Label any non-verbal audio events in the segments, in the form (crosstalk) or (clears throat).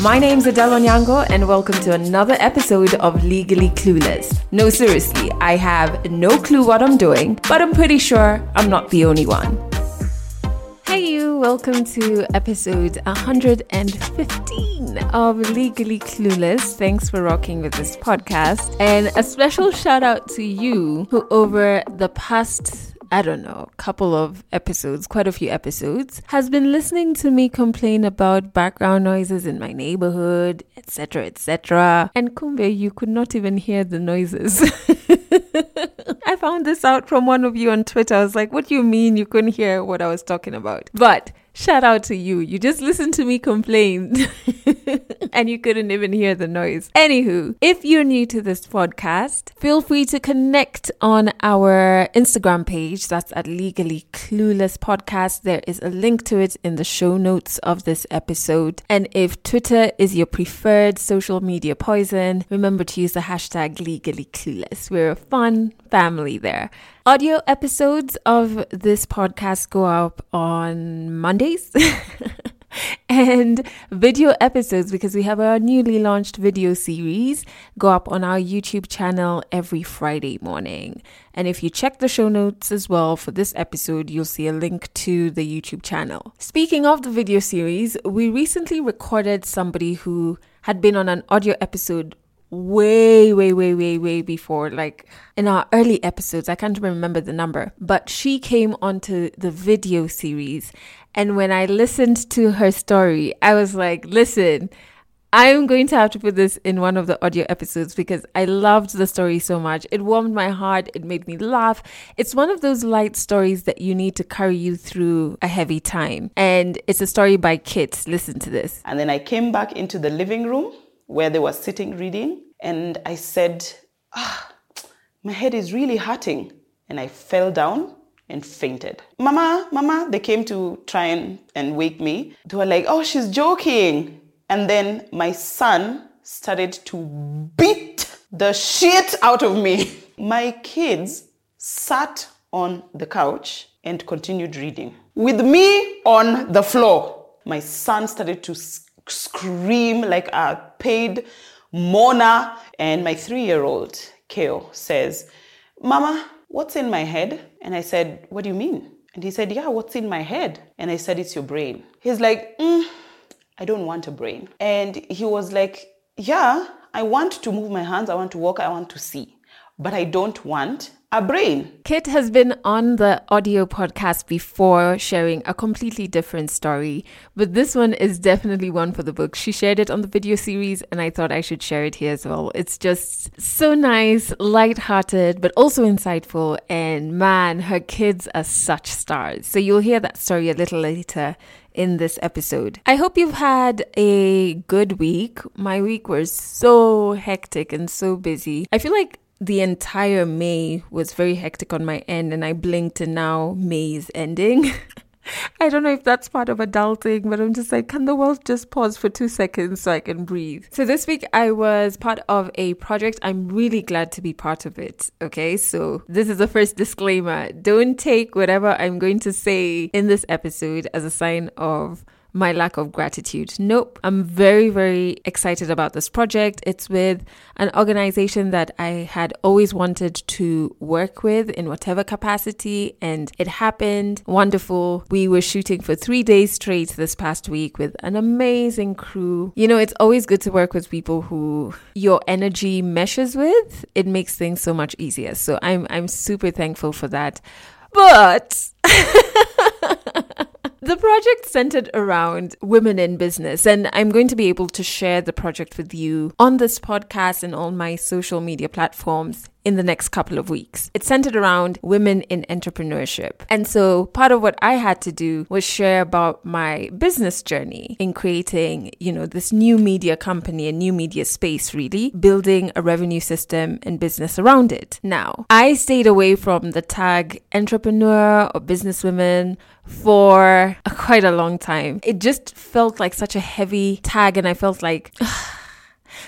My name's Adele Onyango, and welcome to another episode of Legally Clueless. No, seriously, I have no clue what I'm doing, but I'm pretty sure I'm not the only one. Hey, you, welcome to episode 115 of Legally Clueless. Thanks for rocking with this podcast. And a special shout out to you who, over the past I don't know, couple of episodes, quite a few episodes, has been listening to me complain about background noises in my neighborhood, etc., etc. And Kumbe, you could not even hear the noises. (laughs) I found this out from one of you on Twitter. I was like, what do you mean you couldn't hear what I was talking about? But Shout out to you. You just listened to me complain (laughs) and you couldn't even hear the noise. Anywho, if you're new to this podcast, feel free to connect on our Instagram page. That's at Legally Clueless Podcast. There is a link to it in the show notes of this episode. And if Twitter is your preferred social media poison, remember to use the hashtag Legally Clueless. We're a fun family there. Audio episodes of this podcast go up on Mondays. (laughs) and video episodes because we have our newly launched video series go up on our YouTube channel every Friday morning. And if you check the show notes as well for this episode, you'll see a link to the YouTube channel. Speaking of the video series, we recently recorded somebody who had been on an audio episode way, way, way, way, way before, like in our early episodes. I can't remember the number, but she came onto the video series. And when I listened to her story, I was like, listen, I'm going to have to put this in one of the audio episodes because I loved the story so much. It warmed my heart. It made me laugh. It's one of those light stories that you need to carry you through a heavy time. And it's a story by Kit. Listen to this. And then I came back into the living room where they were sitting reading, and I said, Ah, my head is really hurting. And I fell down and fainted. Mama, Mama, they came to try and, and wake me. They were like, Oh, she's joking. And then my son started to beat the shit out of me. (laughs) My kids sat on the couch and continued reading with me on the floor. My son started to scream like a paid mourner. And my three year old, Keo, says, Mama, what's in my head? And I said, What do you mean? And he said, Yeah, what's in my head? And I said, It's your brain. He's like, mm, I don't want a brain. And he was like, Yeah, I want to move my hands, I want to walk, I want to see, but I don't want a brain. Kit has been on the audio podcast before sharing a completely different story, but this one is definitely one for the book. She shared it on the video series, and I thought I should share it here as well. It's just so nice, light-hearted, but also insightful. And man, her kids are such stars. So you'll hear that story a little later in this episode. I hope you've had a good week. My week was so hectic and so busy. I feel like the entire May was very hectic on my end, and I blinked, and now May is ending. (laughs) I don't know if that's part of adulting, but I'm just like, can the world just pause for two seconds so I can breathe? So this week I was part of a project. I'm really glad to be part of it. Okay, so this is the first disclaimer. Don't take whatever I'm going to say in this episode as a sign of my lack of gratitude. Nope. I'm very, very excited about this project. It's with an organization that I had always wanted to work with in whatever capacity, and it happened. Wonderful. We were shooting for three days straight this past week with an amazing crew. You know, it's always good to work with people who your energy meshes with. It makes things so much easier. So I'm I'm super thankful for that. But (laughs) The project centered around women in business, and I'm going to be able to share the project with you on this podcast and on my social media platforms in the next couple of weeks. It's centered around women in entrepreneurship. And so part of what I had to do was share about my business journey in creating, you know, this new media company, a new media space, really, building a revenue system and business around it. Now, I stayed away from the tag entrepreneur or businesswoman for (laughs) quite a long time. It just felt like such a heavy tag, and I felt like, (sighs)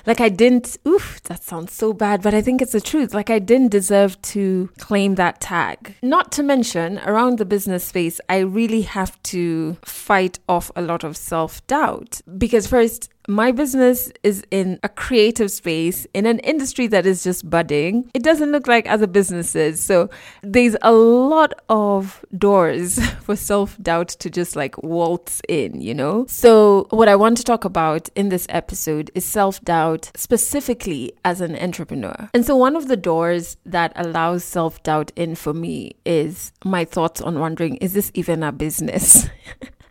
like I didn't, oof, that sounds so bad, but I think it's the truth. Like I didn't deserve to claim that tag. Not to mention, around the business space, I really have to fight off a lot of self doubt because, first, my business is in a creative space in an industry that is just budding. It doesn't look like other businesses. So there's a lot of doors (laughs) for self doubt to just like waltz in, you know? So, what I want to talk about in this episode is self doubt specifically as an entrepreneur. And so, one of the doors that allows self doubt in for me is my thoughts on wondering, is this even a business?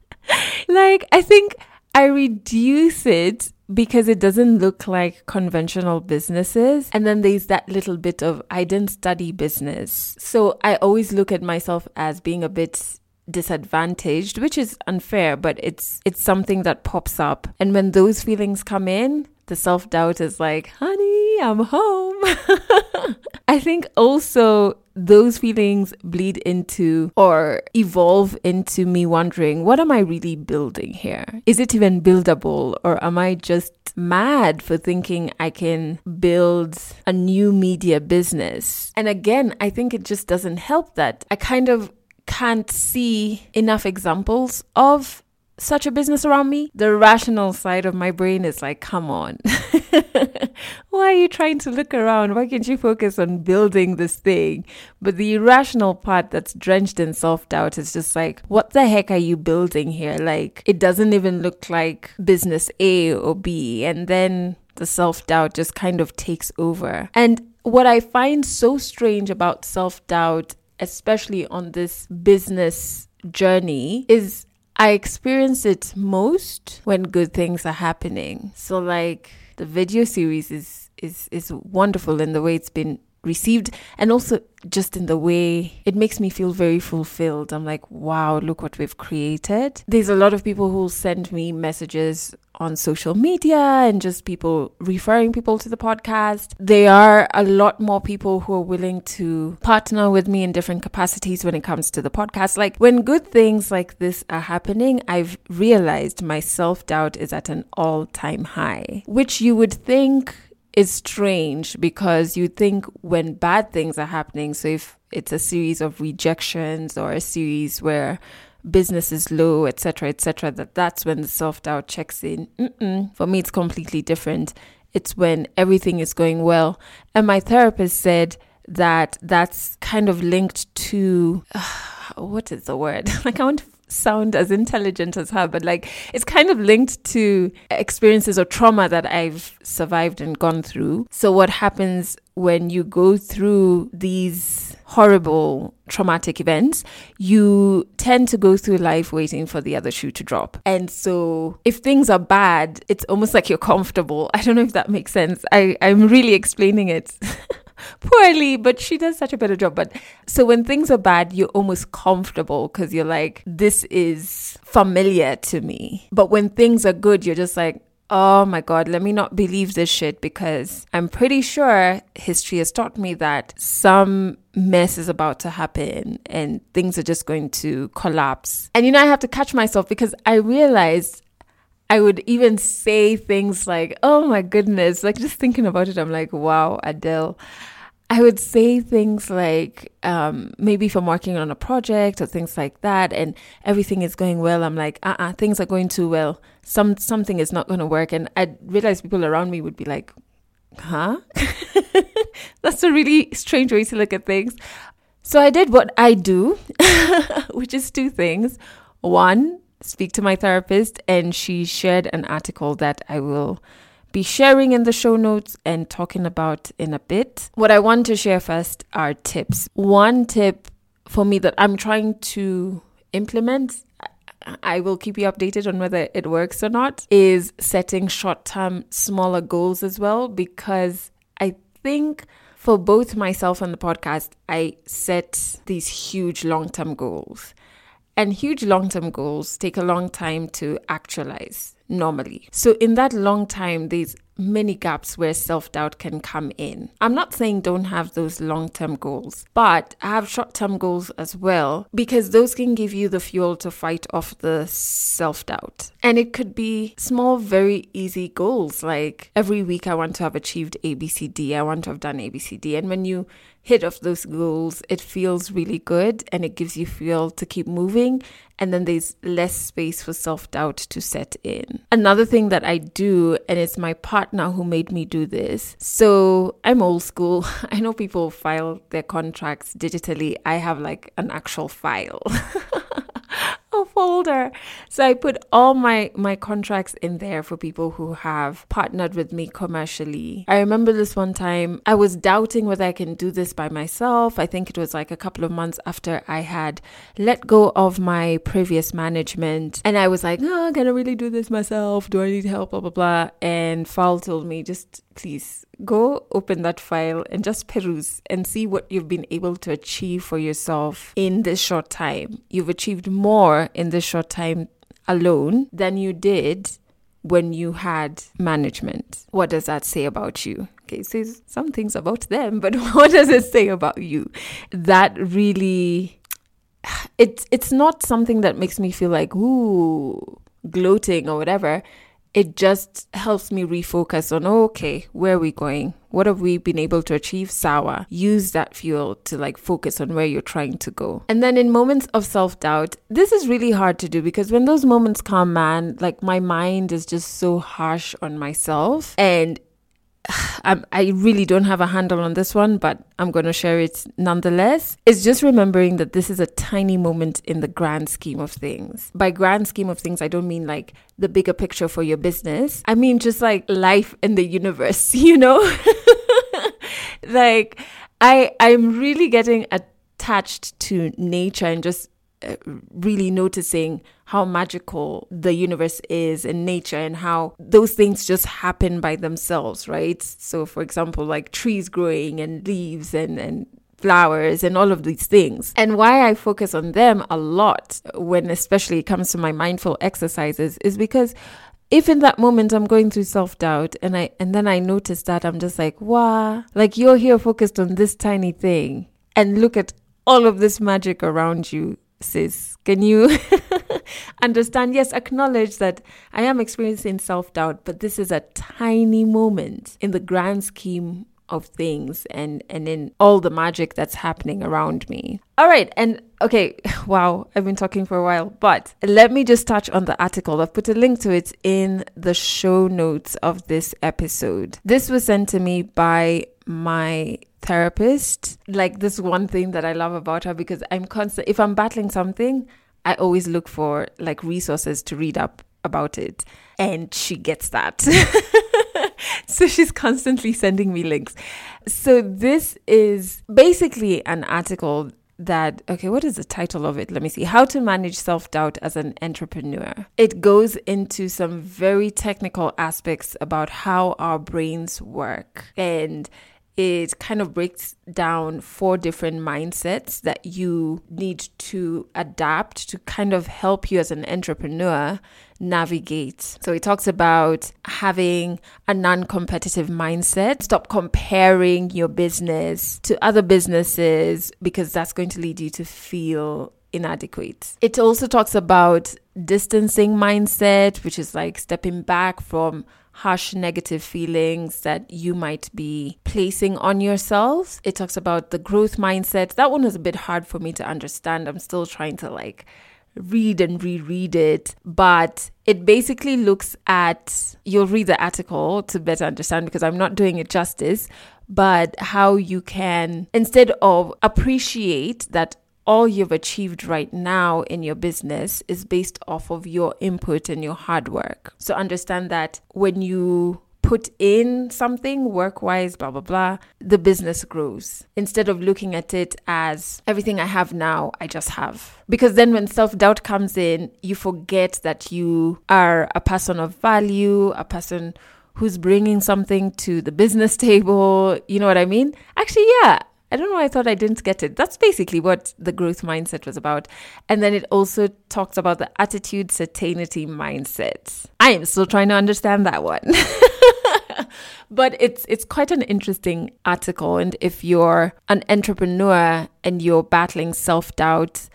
(laughs) like, I think I reduce it because it doesn't look like conventional businesses. And then there's that little bit of I didn't study business. So I always look at myself as being a bit disadvantaged, which is unfair, but it's it's something that pops up. And when those feelings come in, the self-doubt is like, "Honey, I'm home." (laughs) I think also those feelings bleed into or evolve into me wondering, what am I really building here? Is it even buildable or am I just mad for thinking I can build a new media business? And again, I think it just doesn't help that I kind of can't see enough examples of such a business around me, the rational side of my brain is like, come on. (laughs) (laughs) Why are you trying to look around? Why can't you focus on building this thing? But the irrational part that's drenched in self doubt is just like, what the heck are you building here? Like, it doesn't even look like business A or B. And then the self doubt just kind of takes over. And what I find so strange about self doubt, especially on this business journey, is I experience it most when good things are happening. So like the video series is is is wonderful in the way it's been received and also just in the way it makes me feel very fulfilled. I'm like, wow, look what we've created. There's a lot of people who send me messages on social media and just people referring people to the podcast. There are a lot more people who are willing to partner with me in different capacities when it comes to the podcast. Like when good things like this are happening, I've realized my self doubt is at an all time high, which you would think is strange because you think when bad things are happening, so if it's a series of rejections or a series where business is low, etc., etc., that that's when the self doubt checks in. Mm-mm. For me, it's completely different. It's when everything is going well. And my therapist said that that's kind of linked to uh, (sighs) what is the word? (laughs) like, I want to sound as intelligent as her, but like it's kind of linked to experiences or trauma that I've survived and gone through. So, what happens when you go through these horrible traumatic events, you tend to go through life waiting for the other shoe to drop. And so if things are bad, it's almost like you're comfortable. (laughs) I don't know if that makes sense. I, I'm really explaining it. (laughs) poorly, but she does such a better job. But so when things are bad, you're almost comfortable because you're like, this is familiar to me. But when things are good, you're just like, oh my God, let me not believe this shit because I'm pretty sure history has taught me that some mess is about to happen and things are just going to collapse. And you know, I have to catch myself because I realized I would even say things like, oh my goodness, like just thinking about it, I'm like, wow, Adele. I would say things like, um, maybe if I'm working on a project or things like that, and everything is going well, I'm like, uh, uh things are going too well. Some something is not going to work, and I realize people around me would be like, huh? (laughs) That's a really strange way to look at things. So I did what I do, (laughs) which is two things. One, speak to my therapist, and she shared an article that I will be sharing in the show notes and talking about in a bit. What I want to share first are tips. One tip for me that I'm trying to implement. I will keep you updated on whether it works or not. Is setting short term, smaller goals as well, because I think for both myself and the podcast, I set these huge long term goals. And huge long term goals take a long time to actualize normally. So, in that long time, there's many gaps where self doubt can come in. I'm not saying don't have those long term goals, but have short term goals as well because those can give you the fuel to fight off the self doubt. And it could be small, very easy goals like every week I want to have achieved ABCD, I want to have done ABCD. And when you hit of those goals, it feels really good and it gives you fuel to keep moving. And then there's less space for self doubt to set in. Another thing that I do, and it's my partner who made me do this. So I'm old school. (laughs) I know people file their contracts digitally. I have like an actual file. (laughs) (laughs) a folder. So I put all my my contracts in there for people who have partnered with me commercially. I remember this one time I was doubting whether I can do this by myself. I think it was like a couple of months after I had let go of my previous management and I was like, "Oh, can I really do this myself? Do I need help blah blah blah?" And Fal told me just please go open that file and just peruse and see what you've been able to achieve for yourself in this short time. You've achieved more in this short time alone than you did when you had management. What does that say about you? Okay, it says some things about them, but (laughs) what does it say about you? That really (sighs) it's it's not something that makes me feel like ooh gloating or whatever it just helps me refocus on oh, okay where are we going? What have we been able to achieve? Sour use that fuel to like focus on where you're trying to go. And then in moments of self-doubt this is really hard to do because when those moments come man like my mind is just so harsh on myself. And (sighs) I, I really don't have a handle on this one, but I'm going to share it nonetheless. It's just remembering that this is a tiny moment in the grand scheme of things. By grand scheme of things, I don't mean like the bigger picture for your business. I mean just like life in the universe, (laughs) you know? (laughs) like I I'm really getting attached to nature and just really noticing how magical the universe is and nature and how those things just happen by themselves, right? So, for example, like trees growing and leaves and, and flowers and all of these things. And why I focus on them a lot when especially it comes to my mindful exercises is because if in that moment I'm going through self-doubt and I and then I notice that I'm just like, wow, like you're here focused on this tiny thing and look at all of this magic around you sis, can you (laughs) understand? Yes, acknowledge that I am experiencing self doubt, but this is a tiny moment in the grand scheme of things and and in all the magic that's happening around me. All right, and okay, (laughs) wow, I've been talking for a while, but let me just touch on the article. I've put a link to it in the show notes of this episode. This was sent to me by my therapist. Like this one thing that I love about her because I'm constant if I'm battling something, I always look for like resources to read up about it and she gets that. (laughs) so she's constantly sending me links. So this is basically an article that okay what is the title of it let me see how to manage self-doubt as an entrepreneur it goes into some very technical aspects about how our brains work and it kind of breaks down four different mindsets that you need to adapt to kind of help you as an entrepreneur navigate. So it talks about having a non competitive mindset, stop comparing your business to other businesses because that's going to lead you to feel inadequate. It also talks about distancing mindset, which is like stepping back from harsh negative feelings that you might be placing on yourself. It talks about the growth mindset. That one was a bit hard for me to understand. I'm still trying to like read and reread it, but it basically looks at you'll read the article to better understand because I'm not doing it justice, but how you can instead of appreciate that all you've achieved right now in your business is based off of your input and your hard work. So understand that when you put in something work wise, blah, blah, blah, the business grows instead of looking at it as everything I have now, I just have. Because then when self doubt comes in, you forget that you are a person of value, a person who's bringing something to the business table. You know what I mean? Actually, yeah, I don't know why I thought I didn't get it. That's basically what the growth mindset was about. And then it also talks about the attitude certainty mindset. I am still trying to understand that one. (laughs) but it's it's quite an interesting article and if you're an entrepreneur and you're battling self-doubt,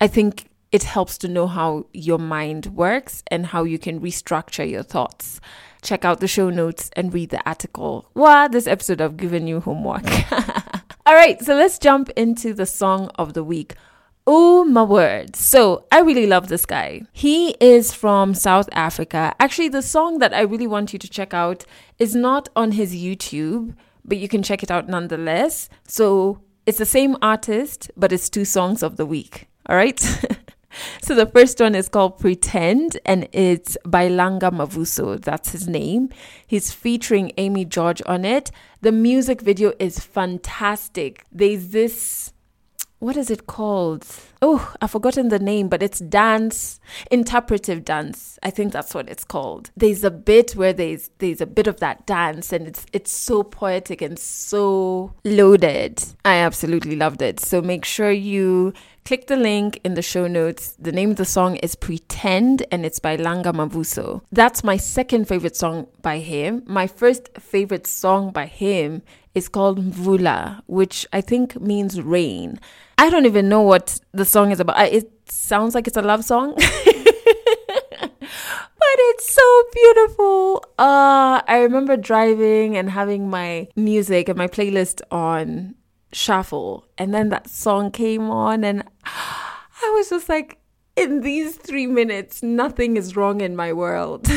I think it helps to know how your mind works and how you can restructure your thoughts. Check out the show notes and read the article. Wow, this episode I've given you homework. (laughs) All right, so let's jump into the song of the week. Oh my word. So I really love this guy. He is from South Africa. Actually, the song that I really want you to check out is not on his YouTube, but you can check it out nonetheless. So it's the same artist, but it's two songs of the week. All right. (laughs) so the first one is called Pretend and it's by Langa Mavuso. That's his name. He's featuring Amy George on it. The music video is fantastic. There's this what is it called? Oh, I've forgotten the name, but it's dance, interpretive dance. I think that's what it's called. There's a bit where there's there's a bit of that dance and it's it's so poetic and so loaded. I absolutely loved it. So make sure you click the link in the show notes. The name of the song is Pretend and it's by Langa Mavuso. That's my second favorite song by him. My first favorite song by him is called Mvula, which I think means rain. I don't even know what the song is about. It sounds like it's a love song. (laughs) but it's so beautiful. Uh, I remember driving and having my music and my playlist on shuffle, and then that song came on, and I was just like, in these three minutes, nothing is wrong in my world.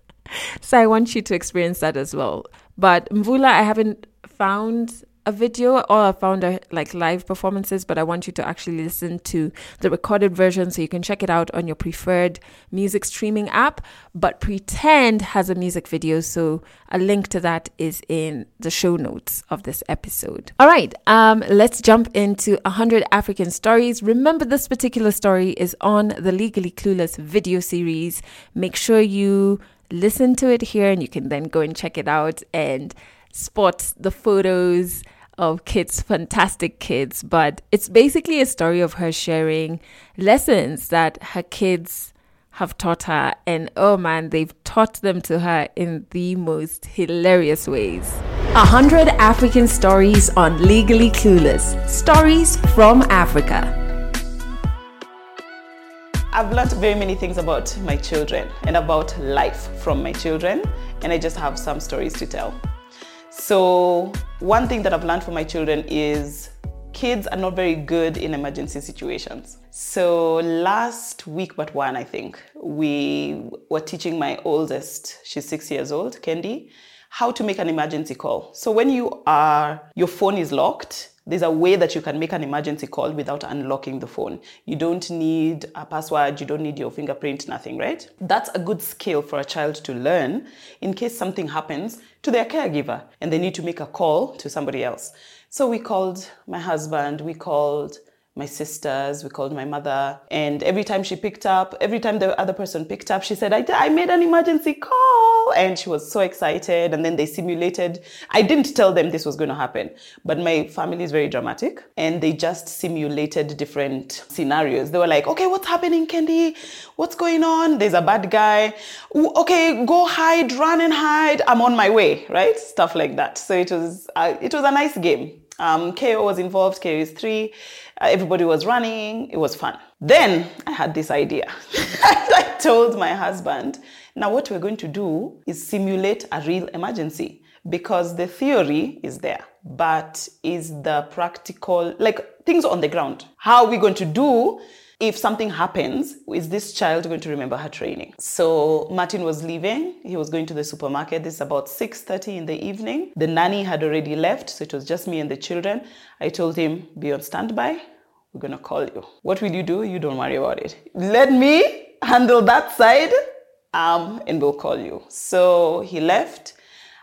(laughs) so I want you to experience that as well. But Mvula, I haven't found a video or I found a, like live performances, but I want you to actually listen to the recorded version so you can check it out on your preferred music streaming app. But Pretend has a music video, so a link to that is in the show notes of this episode. All right, um, let's jump into 100 African stories. Remember, this particular story is on the Legally Clueless video series. Make sure you listen to it here and you can then go and check it out and spot the photos of kids, fantastic kids. But it's basically a story of her sharing lessons that her kids have taught her. And oh man, they've taught them to her in the most hilarious ways. A hundred African stories on Legally Clueless. Stories from Africa. I've learned very many things about my children and about life from my children, and I just have some stories to tell. So, one thing that I've learned from my children is kids are not very good in emergency situations. So, last week, but one, I think, we were teaching my oldest, she's six years old, Kendi, how to make an emergency call. So, when you are, your phone is locked, there's a way that you can make an emergency call without unlocking the phone. You don't need a password, you don't need your fingerprint, nothing, right? That's a good skill for a child to learn in case something happens to their caregiver and they need to make a call to somebody else. So we called my husband, we called my sisters, we called my mother, and every time she picked up, every time the other person picked up, she said, I, I made an emergency call. And she was so excited. And then they simulated. I didn't tell them this was going to happen, but my family is very dramatic and they just simulated different scenarios. They were like, okay, what's happening, Kendi? What's going on? There's a bad guy. Okay, go hide, run and hide. I'm on my way, right? Stuff like that. So it was, uh, it was a nice game. Um, Keo was involved, Keo is three. Uh, everybody was running. It was fun. Then I had this idea. (laughs) I told my husband, now what we're going to do is simulate a real emergency because the theory is there, but is the practical, like things on the ground. How are we going to do if something happens, is this child going to remember her training? So Martin was leaving. He was going to the supermarket. This is about 6.30 in the evening. The nanny had already left, so it was just me and the children. I told him, be on standby. We're going to call you. What will you do? You don't worry about it. Let me handle that side um, and we'll call you. So he left.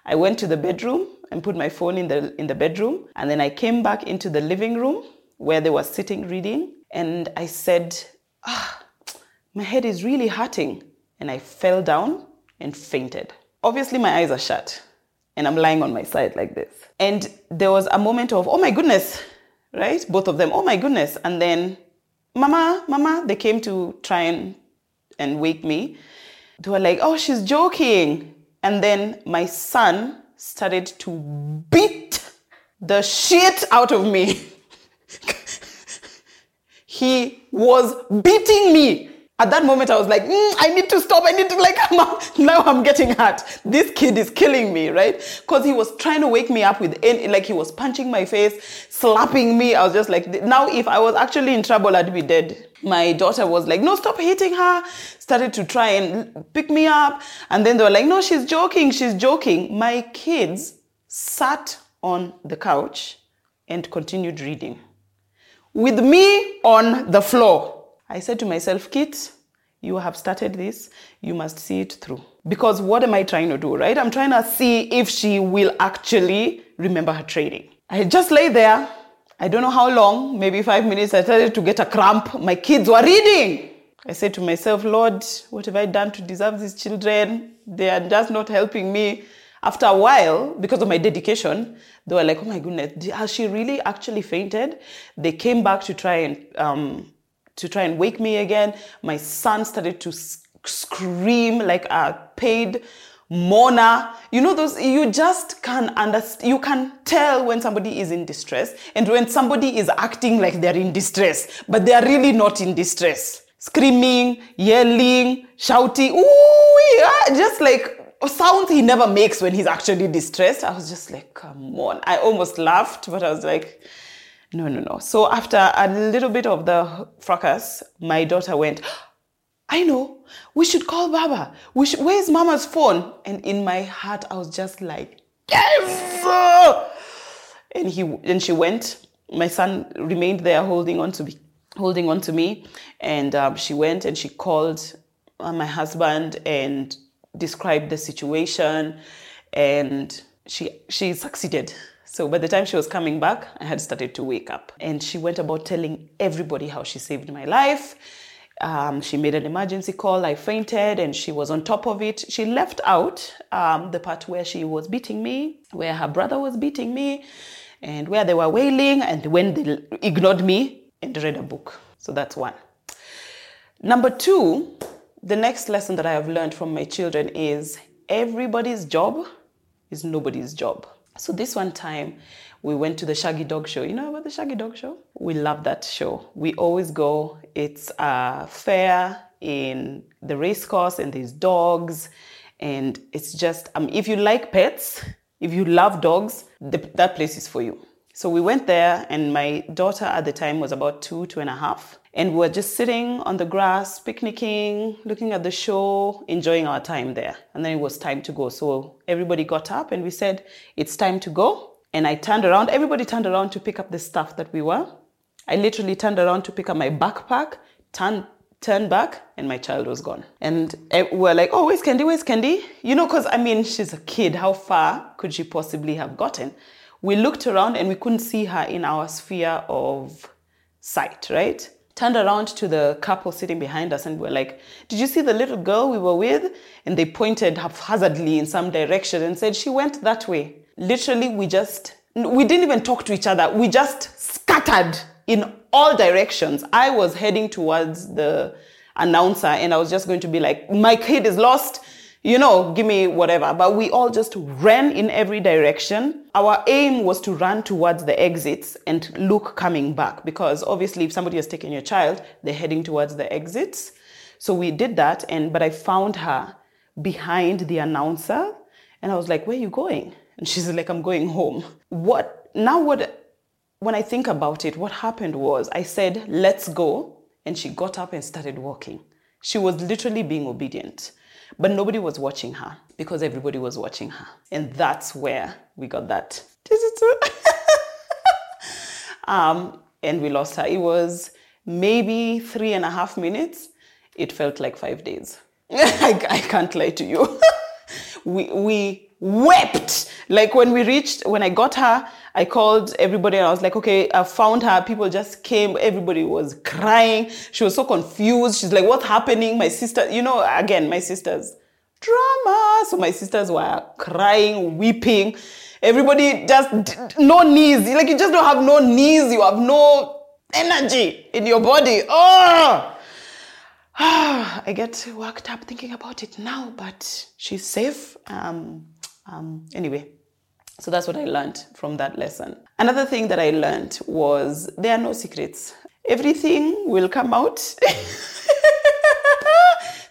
I went to the bedroom and put my phone in the, in the bedroom. And then I came back into the living room where they were sitting reading. And I said, ah, my head is really hurting. And I fell down and fainted. Obviously, my eyes are shut and I'm lying on my side like this. And there was a moment of, oh my goodness, right? Both of them, oh my goodness. And then, Mama, Mama, they came to try and, and wake me. They were like, oh, she's joking. And then my son started to beat the shit out of me. (laughs) he was beating me. At that moment, I was like, mm, I need to stop. I need to, (laughs) like, now I'm getting hurt. This kid is killing me, right? Because he was trying to wake me up with, like, he was punching my face, slapping me. I was just like, now if I was actually in trouble, I'd be dead. My daughter was like, no, stop hitting her. Started to try and pick me up. And then they were like, no, she's joking. She's joking. My kids sat on the couch and continued reading with me on the floor. I said to myself, Kit, you have started this, you must see it through. Because what am I trying to do, right? I'm trying to see if she will actually remember her training. I just lay there. I don't know how long, maybe five minutes. I started to get a cramp. My kids were reading. I said to myself, Lord, what have I done to deserve these children? They are just not helping me. After a while, because of my dedication, they were like, oh my goodness, has she really actually fainted? They came back to try and um, to try and wake me again. My son started to scream like a paid mourner. You know those you just can understand you can tell when somebody is in distress and when somebody is acting like they're in distress, but they are really not in distress. Screaming, yelling, shouting, ooh, yeah, just like sounds he never makes when he's actually distressed. I was just like, come on. I almost laughed, but I was like, no, no, no. So after a little bit of the fracas, my daughter went, I know, we should call Baba. We should, where's Mama's phone? And in my heart, I was just like, yes! And he and she went. My son remained there, holding on to me, holding on to me. And um, she went and she called uh, my husband and described the situation. And she she succeeded. So by the time she was coming back, I had started to wake up. And she went about telling everybody how she saved my life. Um, she made an emergency call. I fainted and she was on top of it. She left out um, the part where she was beating me, where her brother was beating me, and where they were wailing, and when they ignored me and read a book. So that's one. Number two, the next lesson that I have learned from my children is everybody's job is nobody's job. So this one time we went to the Shaggy Dog Show. You know about the Shaggy Dog Show? We love that show. We always go. It's a fair in the race course and there's dogs and it's just um, if you like pets, if you love dogs, the, that place is for you. So we went there, and my daughter at the time was about two, two and a half. And we were just sitting on the grass, picnicking, looking at the show, enjoying our time there. And then it was time to go. So everybody got up and we said, It's time to go. And I turned around, everybody turned around to pick up the stuff that we were. I literally turned around to pick up my backpack, turned, turned back, and my child was gone. And we were like, Oh, where's Kendi? Where's Kendi? You know, because I mean, she's a kid. How far could she possibly have gotten? We looked around and we couldn't see her in our sphere of sight, right? Turned around to the couple sitting behind us and we were like, Did you see the little girl we were with? And they pointed haphazardly in some direction and said, She went that way. Literally, we just, we didn't even talk to each other. We just scattered in all directions. I was heading towards the announcer and I was just going to be like, My kid is lost you know, give me whatever. But we all just ran in every direction. Our aim was to run towards the exits and look coming back because obviously if somebody has taken your child, they're heading towards the exits. So we did that and but I found her behind the announcer and I was like, "Where are you going?" And she's like, "I'm going home." What now what when I think about it, what happened was I said, "Let's go." And she got up and started walking. She was literally being obedient. But nobody was watching her because everybody was watching her. And that's where we got that. (laughs) um, and we lost her. It was maybe three and a half minutes. It felt like five days. (laughs) I, I can't lie to you. (laughs) we, we wept. Like when we reached, when I got her, I called everybody and I was like, okay, I found her. People just came. Everybody was crying. She was so confused. She's like, what's happening? My sister, you know, again, my sisters, drama. So my sisters were crying, weeping. Everybody just, no knees. Like you just don't have no knees. You have no energy in your body. Oh! I get worked up thinking about it now, but she's safe. Um, um, anyway, so that's what I learned from that lesson. Another thing that I learned was there are no secrets. Everything will come out. (laughs)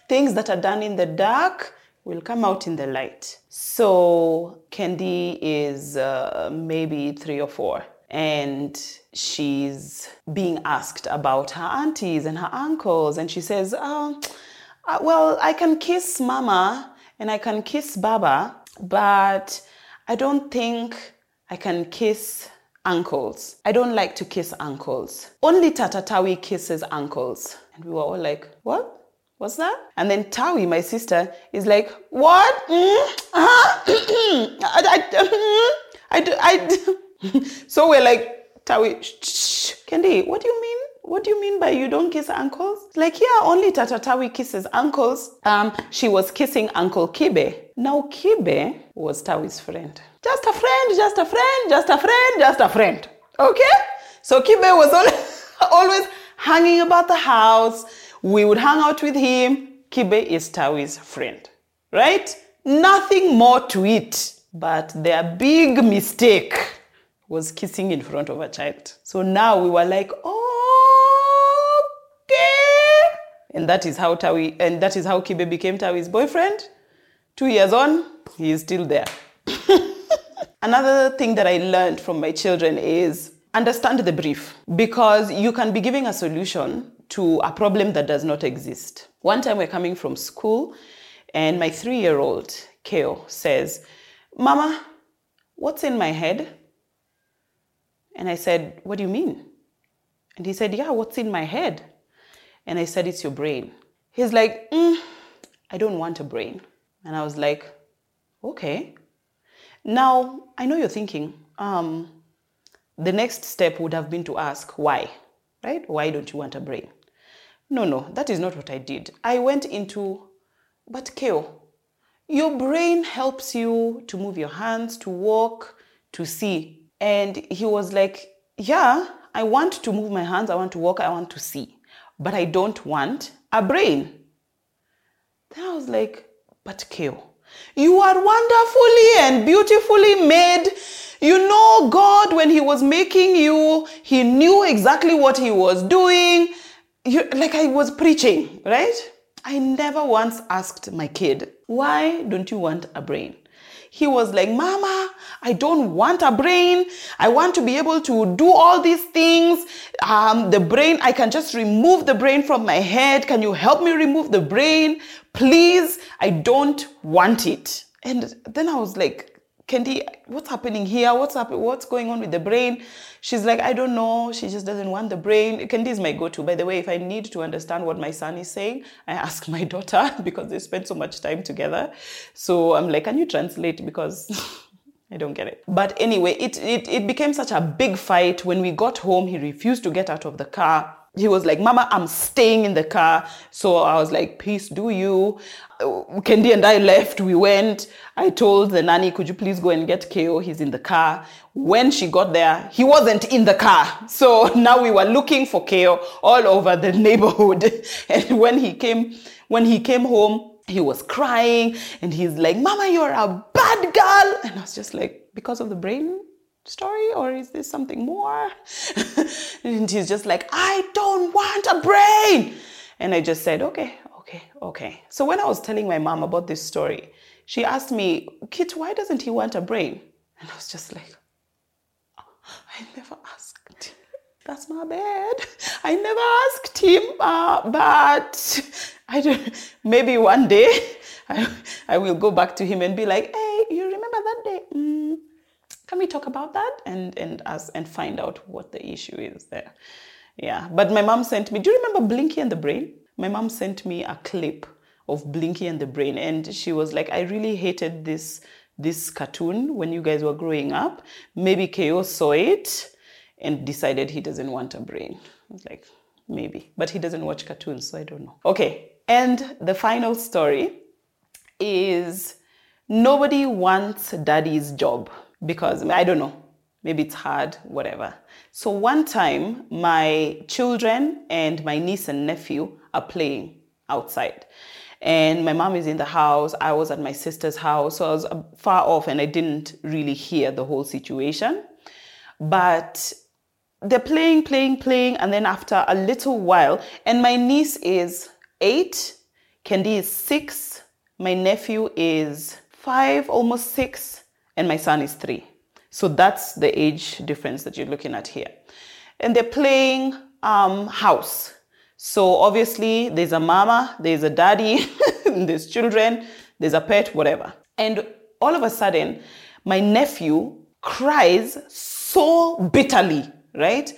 things that are done in the dark will come out in the light. So Kendi is uh, maybe three or four, and she's being asked about her aunties and her uncles, and she says, oh, uh, "Well, I can kiss Mama and I can kiss Baba, but I don't think I can kiss." Uncles. I don't like to kiss uncles. Only Tata Tawi kisses uncles. And we were all like, What? What's that? And then Tawi, my sister, is like, What? Mm, uh-huh. (clears throat) I, I, I, I, (laughs) so we're like, Tawi, shh. Kendi, what do you mean? What do you mean by you don't kiss uncles? Like, yeah, only Tata Tawi kisses uncles. Um, she was kissing Uncle Kibe. Now, Kibe was Tawi's friend. Just a friend, just a friend, just a friend, just a friend. Okay? So Kibe was (laughs) always, hanging about the house we would hang out with him. Kibe is Tawi's friend, right? Nothing more to it. But their big mistake was kissing in front of a child. So now we were like, okay. And that is how Tawi, and that is how Kibe became Tawi's boyfriend. Two years on, he is still there. (laughs) Another thing that I learned from my children is understand the brief because you can be giving a solution to a problem that does not exist. One time we're coming from school, and my three year old, Keo, says, Mama, what's in my head? And I said, What do you mean? And he said, Yeah, what's in my head? And I said, It's your brain. He's like, mm, I don't want a brain. And I was like, Okay. Now, I know you're thinking, um, the next step would have been to ask why, right? Why don't you want a brain? No, no, that is not what I did. I went into, but Keo, your brain helps you to move your hands, to walk, to see. And he was like, Yeah, I want to move my hands, I want to walk, I want to see, but I don't want a brain. Then I was like, But Keo, you are wonderfully and beautifully made. You know, God, when He was making you, He knew exactly what He was doing you, like I was preaching, right? I never once asked my kid, why don't you want a brain? He was like, Mama, I don't want a brain. I want to be able to do all these things. Um, the brain, I can just remove the brain from my head. Can you help me remove the brain? Please, I don't want it. And then I was like, Kendi, what's happening here? What's happening? What's going on with the brain? She's like, I don't know. She just doesn't want the brain. Kendi is my go-to. By the way, if I need to understand what my son is saying, I ask my (laughs) daughter (laughs) because they spend so much time together. So I'm like, can you translate? Because (laughs) I don't get it. But anyway, it, it, it became such a big fight. When we got home, he refused to get out of the car he was like, Mama, I'm staying in the car. So I was like, Peace, do you? Uh, Kendi and I left. We went. I told the nanny, Could you please go and get Keo? He's in the car. When she got there, he wasn't in the car. So (laughs) now we were looking for Keo all over the neighborhood. (laughs) And when he came, when he came home, he was crying and he's like, Mama, you're a bad girl. And I was just like, Because of the brain? Story or is this something more? (laughs) and he's just like, I don't want a brain. And I just said, okay, okay, okay. So when I was telling my mom about this story, she asked me, Kit, why doesn't he want a brain? And I was just like, I never asked. That's my bad. I never asked him, uh, but I don't, maybe one day (laughs) I, I will go back to him and be like, hey, you remember that day? Mm, can we talk about that and and us and find out what the issue is there? Yeah but my mom sent me do you remember Pinky and the brain? My mom sent me a clip of Pinky and the brain and she was like i really hated this this cartoon when you guys were growing up. Maybe Keo saw it and decided he doesn't want a brain. I was like maybe but he doesn't watch cartoons so i don't know. Okay and the final story is nobody wants daddy's job because I don't know, maybe it's hard, whatever. So one time, my children and my niece and nephew are playing outside. And my mom is in the house. I was at my sister's house. So I was uh, far off and I didn't really hear the whole situation. But they're playing, playing, playing. And then after a little while, and my niece is eight, Kendi is six, my nephew is five, almost six, and my son is three. So that's the age difference that you're looking at here. And they're playing um, house. So obviously, there's a mama, there's a daddy, (laughs) there's children, there's a pet, whatever. And all of a sudden, my nephew cries so bitterly, right?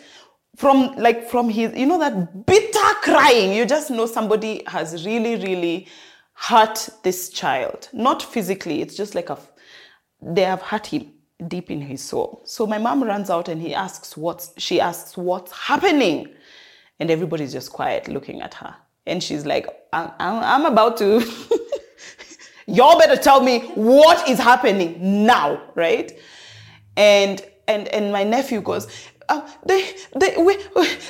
From like from his, you know, that bitter crying. You just know somebody has really, really hurt this child. Not physically, it's just like a, they have hurt him deep in his soul. So my mom runs out and he asks what's, she asks what's happening. And everybody's just quiet looking at her. And she's like, I'm, I'm about to, (laughs) y'all better tell me what is happening now, right? And, and, and my nephew goes, uh, they, they, we,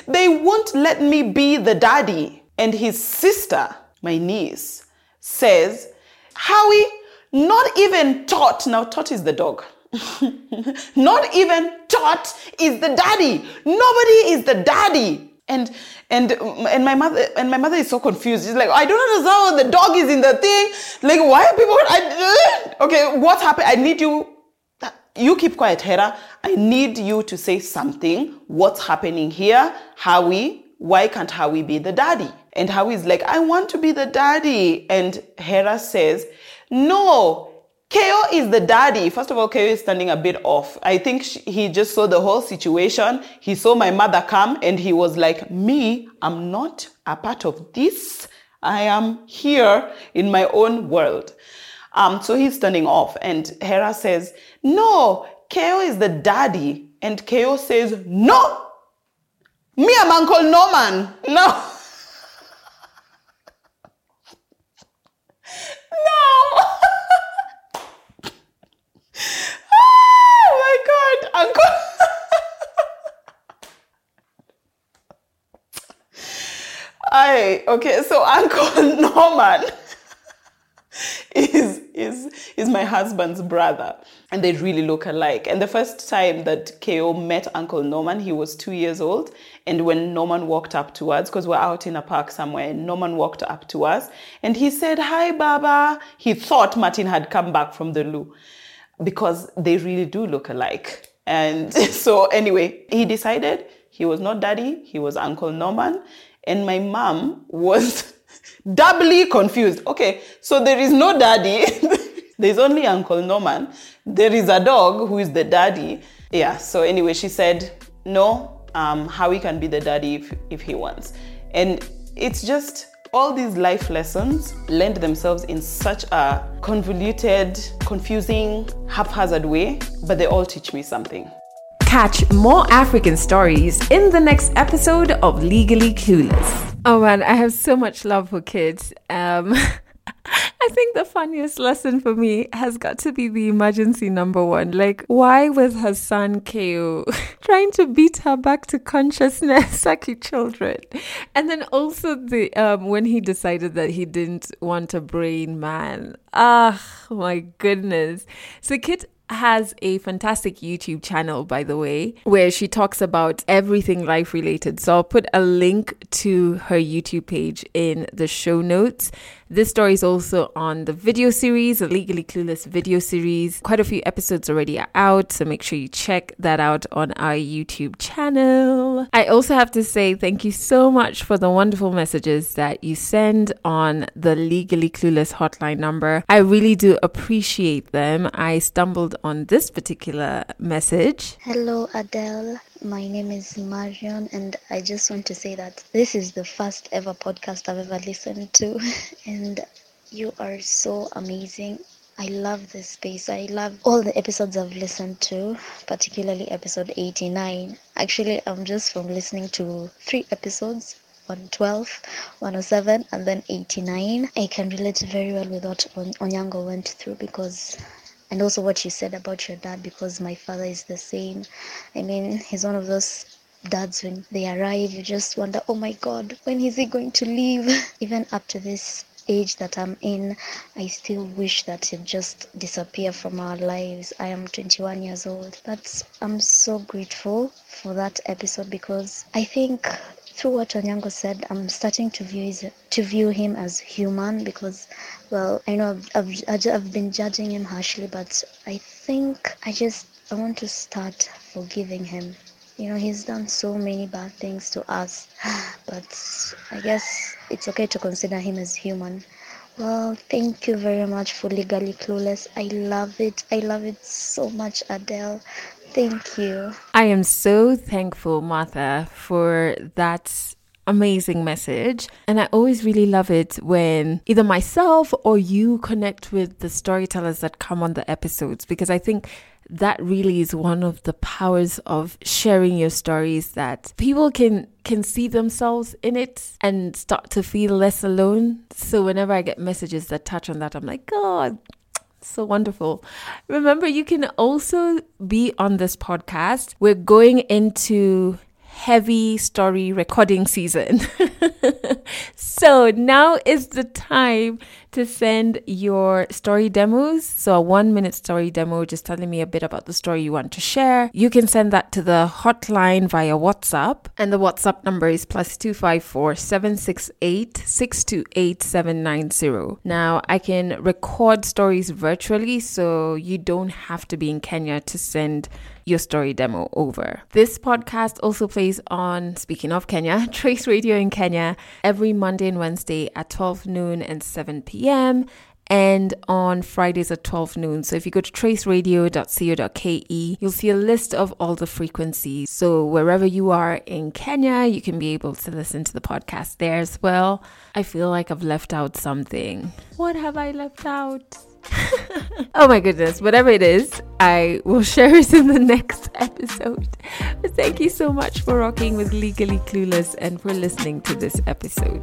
they won't let me be the daddy. And his sister, my niece, says, Howie, not even Tot, now Tot is the dog. (laughs) not even Tot is the daddy. Nobody is the daddy. And and and my mother and my mother is so confused. She's like, I don't understand. The dog is in the thing. Like, why are people? I, (laughs) okay, what happened? I need you. You keep quiet, Hera. I need you to say something. What's happening here? Howie, why can't Howie be the daddy? And Howie's like, I want to be the daddy. And Hera says, No, Keo is the daddy. First of all, Keo is standing a bit off. I think she, he just saw the whole situation. He saw my mother come and he was like, Me, I'm not a part of this. I am here in my own world. Um, so he's standing off. And Hera says, No, Keo is the daddy. And Keo says, No, me, I'm Uncle Norman. (laughs) No. uncle. I okay, so (laughs) Uncle Norman is is is my husband's brother, and they really look alike. And the first time that Keo met Uncle Norman, he was two years old, and when Norman walked up to us, because we're out in a park somewhere, and Norman walked up to us, and he said, "Hi, Baba." He thought Martin had come back from the loo, because they really do look alike. And (laughs) so, anyway, he decided he was not daddy, he was Uncle Norman. And my mom was (laughs) doubly confused. Okay, so there is no daddy, (laughs) there's only Uncle Norman. There is a dog who is the daddy. Yeah, so anyway, she said, no, um, Howie can be the daddy if, if he wants. And it's just all these life lessons lend themselves in such a convoluted, confusing, haphazard way, but they all teach me something. Catch more African stories in the next episode of Legally Clueless. Oh man, I have so much love for kids. Um, (laughs) I think the funniest lesson for me has got to be the emergency number one. Like, why was her son Keo (laughs) trying to beat her back to consciousness, (laughs) Saki children? And then also the um when he decided that he didn't want a brain man. Ah, my goodness. So Kit has a fantastic YouTube channel, by the way, where she talks about everything life related. So I'll put a link to her YouTube page in the show notes. This story is also on the video series, the Legally Clueless video series. Quite a few episodes already are out, so make sure you check that out on our YouTube channel. I also have to say thank you so much for the wonderful messages that you send on the Legally Clueless hotline number. I really do appreciate them. I stumbled on this particular message. Hello, Adele. My name is Marion, and I just want to say that this is the first ever podcast I've ever listened to, (laughs) and you are so amazing. I love this space. I love all the episodes I've listened to, particularly episode 89. Actually, I'm just from listening to three episodes 112, 107, and then 89. I can relate very well with what Onyango went through because and also what you said about your dad because my father is the same. I mean he's one of those dads when they arrive you just wonder oh my god when is he going to leave? (laughs) Even up to this age that i'm in i still wish that he'd just disappear from our lives. I am 21 years old. But i'm so grateful for that episode because i think through what Onyango said, I'm starting to view his, to view him as human because, well, I know I've, I've, I've been judging him harshly, but I think I just I want to start forgiving him. You know, he's done so many bad things to us, (sighs) but I guess it's okay to consider him as human. Well, thank you very much for Legally Clueless. I love it. I love it so much, Adele. Thank you. I am so thankful, Martha, for that amazing message. And I always really love it when either myself or you connect with the storytellers that come on the episodes because I think that really is one of the powers of sharing your stories that people can can see themselves in it and start to feel less alone so whenever i get messages that touch on that i'm like god so wonderful. Remember, you can also be on this podcast. We're going into heavy story recording season. (laughs) so now is the time to send your story demos. So, a one minute story demo, just telling me a bit about the story you want to share. You can send that to the hotline via WhatsApp. And the WhatsApp number is plus 254 768 628 790. Now, I can record stories virtually, so you don't have to be in Kenya to send your story demo over. This podcast also plays on, speaking of Kenya, (laughs) Trace Radio in Kenya every Monday and Wednesday at 12 noon and 7 p.m and on Fridays at 12 noon. So if you go to traceradio.co.ke, you'll see a list of all the frequencies. So wherever you are in Kenya, you can be able to listen to the podcast there as well. I feel like I've left out something. What have I left out? (laughs) oh my goodness, whatever it is, I will (laughs) share it in the next episode. But thank you so much for rocking with Legally Clueless and for listening to this episode.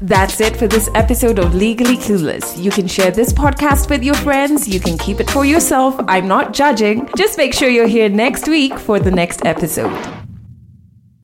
That's it for this episode of Legally Clueless. You can share this podcast with your friends, you can keep it for yourself. I'm not judging. Just make sure you're here next week for the next episode.